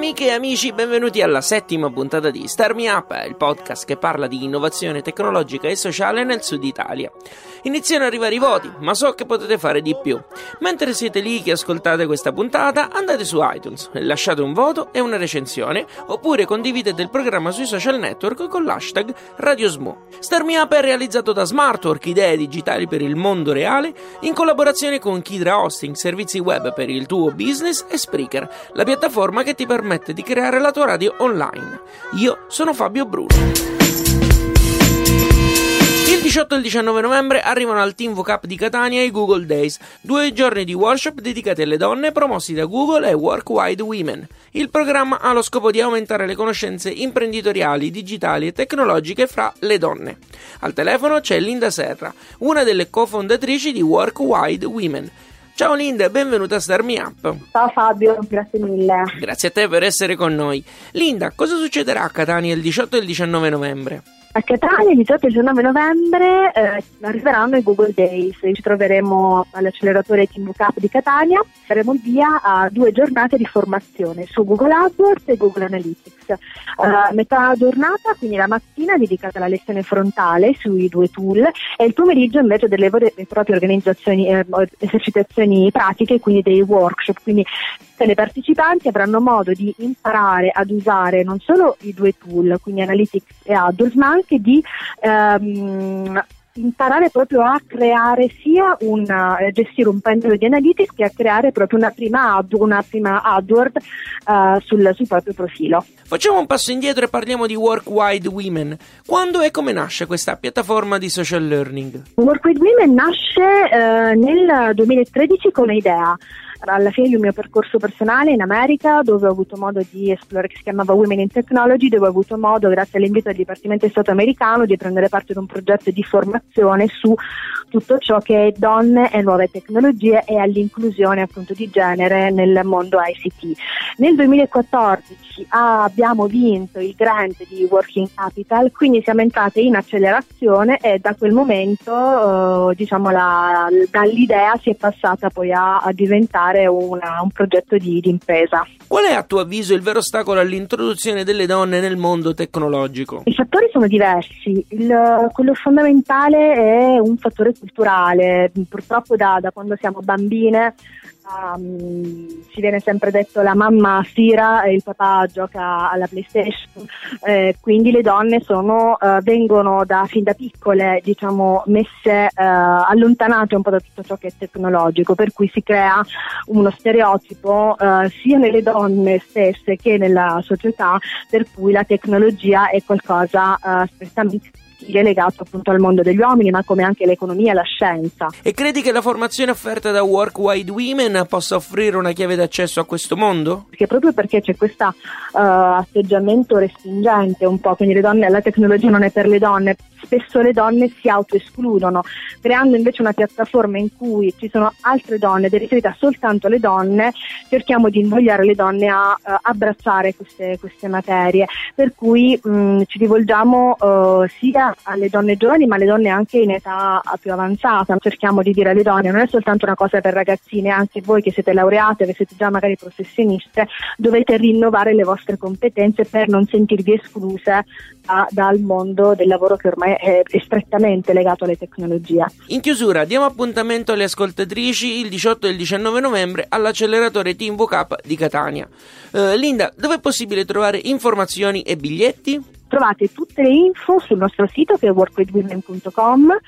Amiche e amici, benvenuti alla settima puntata di Star Me Up, il podcast che parla di innovazione tecnologica e sociale nel sud Italia. Iniziano ad arrivare i voti, ma so che potete fare di più. Mentre siete lì che ascoltate questa puntata, andate su iTunes, lasciate un voto e una recensione, oppure condividete il programma sui social network con l'hashtag RadioSmo. Star Me Up è realizzato da Smartwork, idee digitali per il mondo reale, in collaborazione con Kidra Hosting, servizi web per il tuo business e Spreaker, la piattaforma che ti permette di creare la tua radio online. Io sono Fabio Bruno. Il 18 e il 19 novembre arrivano al Team Vocap di Catania i Google Days, due giorni di workshop dedicati alle donne promossi da Google e Workwide Women. Il programma ha lo scopo di aumentare le conoscenze imprenditoriali, digitali e tecnologiche fra le donne. Al telefono c'è Linda Serra, una delle cofondatrici di Workwide Women. Ciao Linda benvenuta a Star Me Up. Ciao Fabio, grazie mille. Grazie a te per essere con noi. Linda, cosa succederà a Catania il 18 e il 19 novembre? A Catania il 18 e il 19 novembre eh, arriveranno i Google Days, ci troveremo all'acceleratore Team Cup di Catania, faremo il via a due giornate di formazione su Google AdWords e Google Analytics. Uh, metà giornata, quindi la mattina, dedicata alla lezione frontale sui due tool e il pomeriggio invece delle vere e proprie organizzazioni, eh, esercitazioni pratiche, quindi dei workshop. Quindi le partecipanti avranno modo di imparare ad usare non solo i due tool, quindi Analytics e AdWords, ma anche di ehm, imparare proprio a creare sia un a gestire un pendolo di analytics che a creare proprio una prima ad una prima AdWord uh, sul, sul, proprio profilo. Facciamo un passo indietro e parliamo di Workwide Women. Quando e come nasce questa piattaforma di social learning? Workwide Women nasce uh, nel 2013 come idea alla fine del mio percorso personale in America dove ho avuto modo di esplorare che si chiamava Women in Technology dove ho avuto modo grazie all'invito del Dipartimento di Stato americano di prendere parte ad un progetto di formazione su tutto ciò che è donne e nuove tecnologie e all'inclusione appunto di genere nel mondo ICT. Nel 2014 abbiamo vinto il grant di Working Capital, quindi siamo entrate in accelerazione e da quel momento eh, diciamo la, dall'idea si è passata poi a, a diventare una, un progetto di, di impresa. Qual è a tuo avviso il vero ostacolo all'introduzione delle donne nel mondo tecnologico? I fattori sono diversi, il, quello fondamentale è un fattore culturale, purtroppo da, da quando siamo bambine um, ci viene sempre detto la mamma stira e il papà gioca alla PlayStation, eh, quindi le donne sono, uh, vengono da, fin da piccole diciamo, messe uh, allontanate un po' da tutto ciò che è tecnologico, per cui si crea uno stereotipo uh, sia nelle donne stesse che nella società per cui la tecnologia è qualcosa strettamente legato appunto al mondo degli uomini, ma come anche l'economia e la scienza. E credi che la formazione offerta da Workwide Women possa offrire una chiave d'accesso a questo mondo? Perché proprio perché c'è questo uh, atteggiamento respingente un po', quindi le donne, la tecnologia non è per le donne, spesso le donne si autoescludono, creando invece una piattaforma in cui ci sono altre donne dedicate soltanto alle donne, cerchiamo di invogliare le donne a uh, abbracciare queste, queste, materie, per cui mh, ci rivolgiamo uh, sia alle donne giovani ma alle donne anche in età più avanzata, cerchiamo di dire alle donne non è soltanto una cosa per ragazzine, anche voi che siete laureate, che siete già magari professioniste, dovete rinnovare le vostre competenze per non sentirvi escluse da, dal mondo del lavoro che ormai è, è strettamente legato alle tecnologie. In chiusura diamo appuntamento alle ascoltatrici il 18 e il 19 novembre all'acceleratore Team Vocap di Catania. Uh, Linda, dove è possibile trovare informazioni e biglietti? Trovate tutte le info sul nostro sito che è workwithwomen.com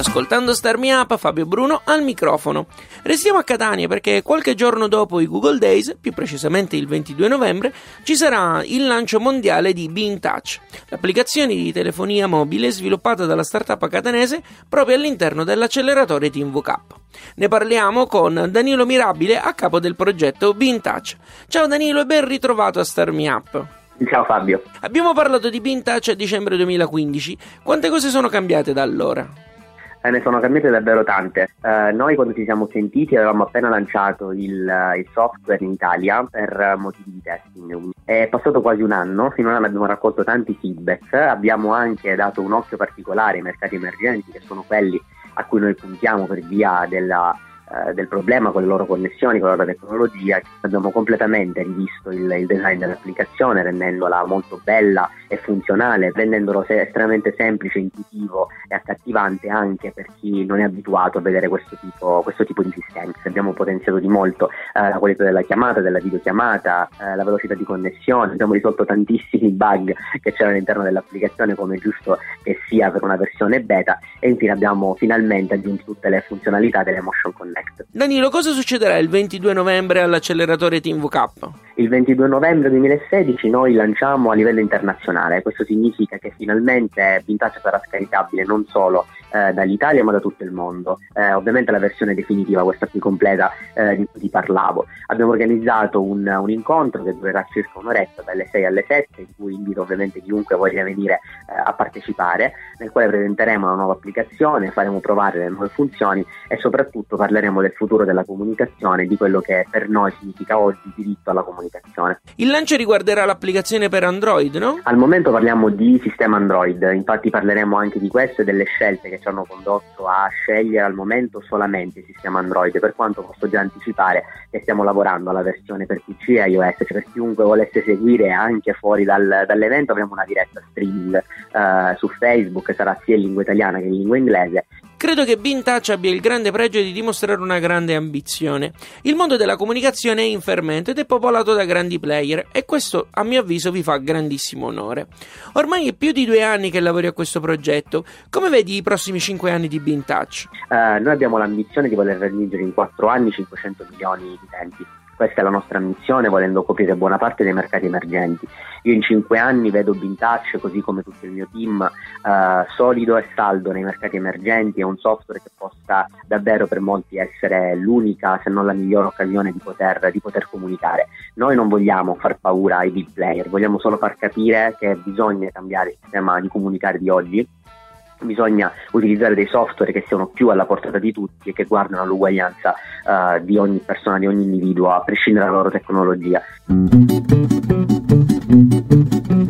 ascoltando Star Me Up, Fabio Bruno al microfono. Restiamo a Catania perché qualche giorno dopo i Google Days, più precisamente il 22 novembre, ci sarà il lancio mondiale di Being Touch, l'applicazione di telefonia mobile sviluppata dalla startup catanese proprio all'interno dell'acceleratore Team VCAP. Ne parliamo con Danilo Mirabile a capo del progetto Being Touch. Ciao Danilo e ben ritrovato a Star Me Up. Ciao Fabio. Abbiamo parlato di Bintouch a dicembre 2015. Quante cose sono cambiate da allora? Eh, ne sono cambiate davvero tante. Eh, noi quando ci siamo sentiti avevamo appena lanciato il, il, software in Italia per motivi di testing. È passato quasi un anno, finora abbiamo raccolto tanti feedback, abbiamo anche dato un occhio particolare ai mercati emergenti che sono quelli a cui noi puntiamo per via della eh, del problema con le loro connessioni, con la loro tecnologia, abbiamo completamente rivisto il, il, design dell'applicazione rendendola molto bella e funzionale, rendendolo se- estremamente semplice, intuitivo e accattivante anche per chi non è abituato a vedere questo tipo, questo tipo di sistemi. Abbiamo potenziato di molto eh, la qualità della chiamata, della videochiamata, eh, la velocità di connessione, abbiamo risolto tantissimi bug che c'erano all'interno dell'applicazione come è giusto che sia per una versione beta e infine abbiamo finalmente aggiunto tutte le funzionalità delle Motion Connect. Connect. Danilo, cosa succederà il 22 novembre all'acceleratore Team VK? Il 22 novembre 2016 noi lanciamo a livello internazionale, questo significa che finalmente Vintage sarà scaricabile non solo eh, dall'Italia ma da tutto il mondo. Eh, ovviamente la versione definitiva, questa qui completa eh, di cui ti parlavo. Abbiamo organizzato un, un, incontro che durerà circa un'oretta dalle 6 alle 7 in cui invito ovviamente chiunque voglia venire eh, a partecipare, nel quale presenteremo una nuova applicazione, faremo provare le nuove funzioni e soprattutto parleremo del futuro della comunicazione, di quello che per noi significa oggi diritto alla comunicazione. Il lancio riguarderà l'applicazione per Android, no? Al momento parliamo di sistema Android, infatti parleremo anche di questo e delle scelte che ci hanno condotto a scegliere al momento solamente il sistema Android, per quanto posso già anticipare che stiamo lavorando alla versione per PC e iOS, cioè per chiunque volesse seguire anche fuori dal, dall'evento avremo una diretta streaming eh, su Facebook, sarà sia in lingua italiana che in lingua inglese Credo che Bintouch abbia il grande pregio di dimostrare una grande ambizione. Il mondo della comunicazione è in fermento ed è popolato da grandi player e questo a mio avviso vi fa grandissimo onore. Ormai è più di due anni che lavori a questo progetto. Come vedi i prossimi cinque anni di Bintouch? Uh, noi abbiamo l'ambizione di voler raggiungere in quattro anni 500 milioni di utenti. Questa è la nostra missione, volendo coprire buona parte dei mercati emergenti. Io in cinque anni vedo Bintouch, così come tutto il mio team, eh, solido e saldo nei mercati emergenti. È un software che possa davvero per molti essere l'unica, se non la migliore occasione di poter, di poter comunicare. Noi non vogliamo far paura ai big player, vogliamo solo far capire che bisogna cambiare il sistema di comunicare di oggi bisogna utilizzare dei software che siano più alla portata di tutti e che guardino all'uguaglianza uh, di ogni persona, di ogni individuo, a prescindere dalla loro tecnologia.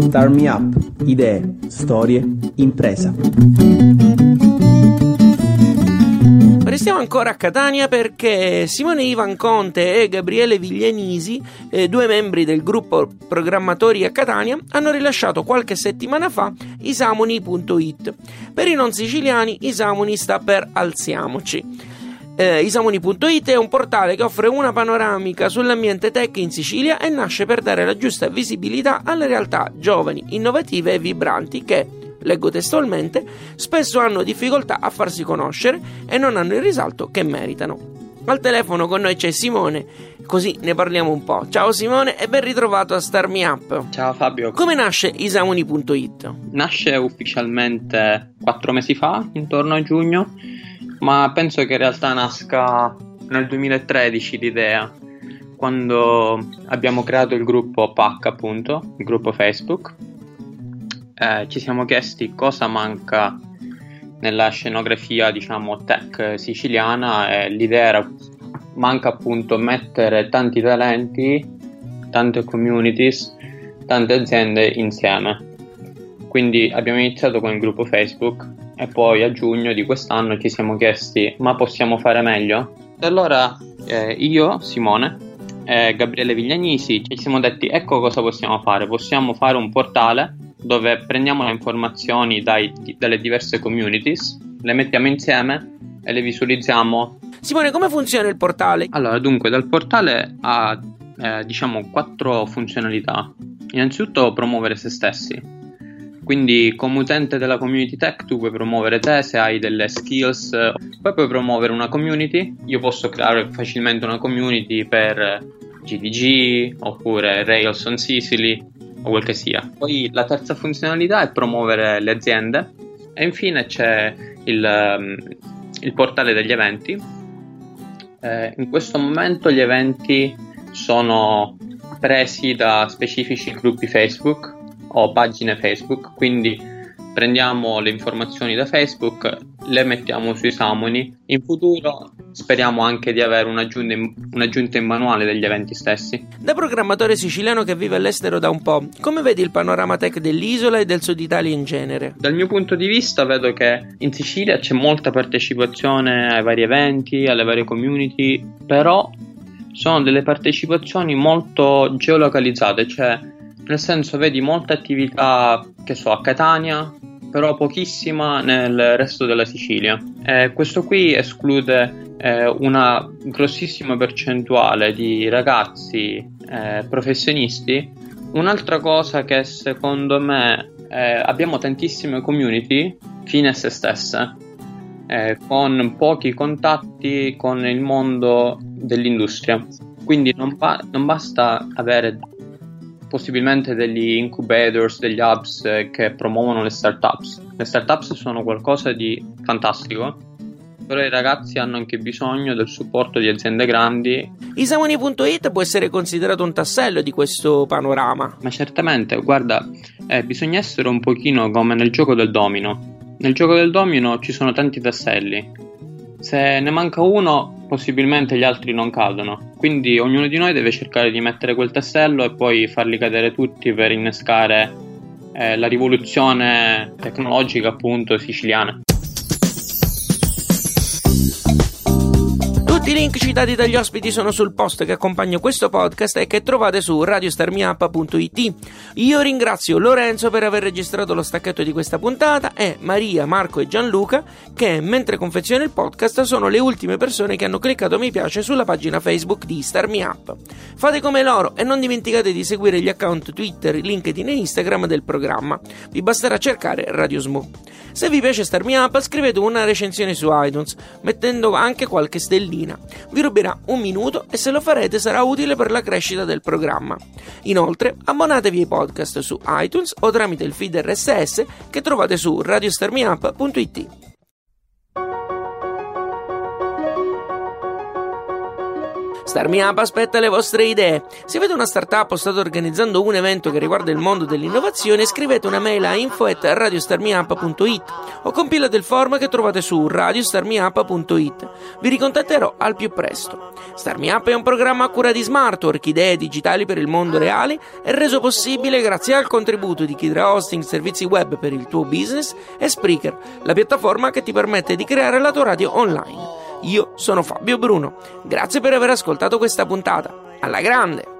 Start Me Up, idee, storie, impresa. Restiamo ancora a Catania perché Simone Ivan Conte e Gabriele Viglianisi, eh, due membri del gruppo programmatori a Catania, hanno rilasciato qualche settimana fa isamoni.it. Per i non siciliani Isamoni sta per Alziamoci. Eh, Isamoni.it è un portale che offre una panoramica sull'ambiente tech in Sicilia e nasce per dare la giusta visibilità alle realtà giovani, innovative e vibranti che, leggo testualmente, spesso hanno difficoltà a farsi conoscere e non hanno il risalto che meritano. Al telefono con noi c'è Simone, così ne parliamo un po'. Ciao Simone e ben ritrovato a Star Me Up. Ciao Fabio. Come nasce Isamoni.it? Nasce ufficialmente quattro mesi fa, intorno a giugno, ma penso che in realtà nasca nel 2013 l'idea, quando abbiamo creato il gruppo PAC, appunto, il gruppo Facebook eh, ci siamo chiesti cosa manca nella scenografia, diciamo, tech siciliana e l'idea era manca appunto mettere tanti talenti, tante communities, tante aziende insieme. Quindi abbiamo iniziato con il gruppo Facebook e poi a giugno di quest'anno ci siamo chiesti ma possiamo fare meglio? E allora eh, io, Simone e Gabriele Viglianisi ci siamo detti ecco cosa possiamo fare, possiamo fare un portale dove prendiamo le informazioni dai, dalle diverse communities, le mettiamo insieme e le visualizziamo. Simone, come funziona il portale? Allora, dunque, dal portale ha eh, diciamo quattro funzionalità. Innanzitutto promuovere se stessi. Quindi, come utente della community tech, tu puoi promuovere te se hai delle skills, poi puoi promuovere una community. Io posso creare facilmente una community per GDG oppure Rails on Sicily o quel che sia. Poi la terza funzionalità è promuovere le aziende e infine c'è il, um, il portale degli eventi. Eh, in questo momento gli eventi sono presi da specifici gruppi Facebook o pagine Facebook, quindi prendiamo le informazioni da Facebook, le mettiamo sui Samoni. In futuro speriamo anche di avere un'aggiunta in, un'aggiunta in manuale degli eventi stessi. Da programmatore siciliano che vive all'estero da un po', come vedi il panorama tech dell'isola e del sud Italia in genere? Dal mio punto di vista vedo che in Sicilia c'è molta partecipazione ai vari eventi, alle varie community, però sono delle partecipazioni molto geolocalizzate, cioè nel senso vedi molte attività che so a Catania, però pochissima nel resto della Sicilia. Eh, questo qui esclude eh, una grossissima percentuale di ragazzi eh, professionisti. Un'altra cosa che secondo me eh, abbiamo tantissime community fine a se stesse, eh, con pochi contatti con il mondo dell'industria. Quindi non, ba- non basta avere possibilmente degli incubators, degli hubs eh, che promuovono le startups. Le startups sono qualcosa di fantastico, però i ragazzi hanno anche bisogno del supporto di aziende grandi. Isamoni.it può essere considerato un tassello di questo panorama. Ma certamente, guarda, eh, bisogna essere un pochino come nel gioco del domino. Nel gioco del domino ci sono tanti tasselli. Se ne manca uno, possibilmente gli altri non cadono. Quindi ognuno di noi deve cercare di mettere quel tassello e poi farli cadere tutti per innescare eh, la rivoluzione tecnologica appunto siciliana. Tutti i link citati dagli ospiti sono sul post che accompagna questo podcast e che trovate su radiostarmiup.it. Io ringrazio Lorenzo per aver registrato lo stacchetto di questa puntata e Maria, Marco e Gianluca che mentre confeziono il podcast sono le ultime persone che hanno cliccato mi piace sulla pagina Facebook di Starmiup. Fate come loro e non dimenticate di seguire gli account Twitter, LinkedIn e Instagram del programma. Vi basterà cercare Radio Smo. Se vi piace Starmiup scrivete una recensione su iTunes mettendo anche qualche stellina vi ruberà un minuto e se lo farete sarà utile per la crescita del programma. Inoltre, abbonatevi ai podcast su iTunes o tramite il feed RSS che trovate su radiostarmiup.it. Starmi Up aspetta le vostre idee. Se avete una startup o state organizzando un evento che riguarda il mondo dell'innovazione, scrivete una mail a info@radiostarmiup.it o compilate il form che trovate su radiostarmiup.it. Vi ricontatterò al più presto. Starmi Up è un programma a cura di Smartwork, idee digitali per il mondo reale, è reso possibile grazie al contributo di Kidra Hosting Servizi Web per il tuo business e Spreaker, la piattaforma che ti permette di creare la tua radio online. Io sono Fabio Bruno. Grazie per aver ascoltato questa puntata. Alla grande!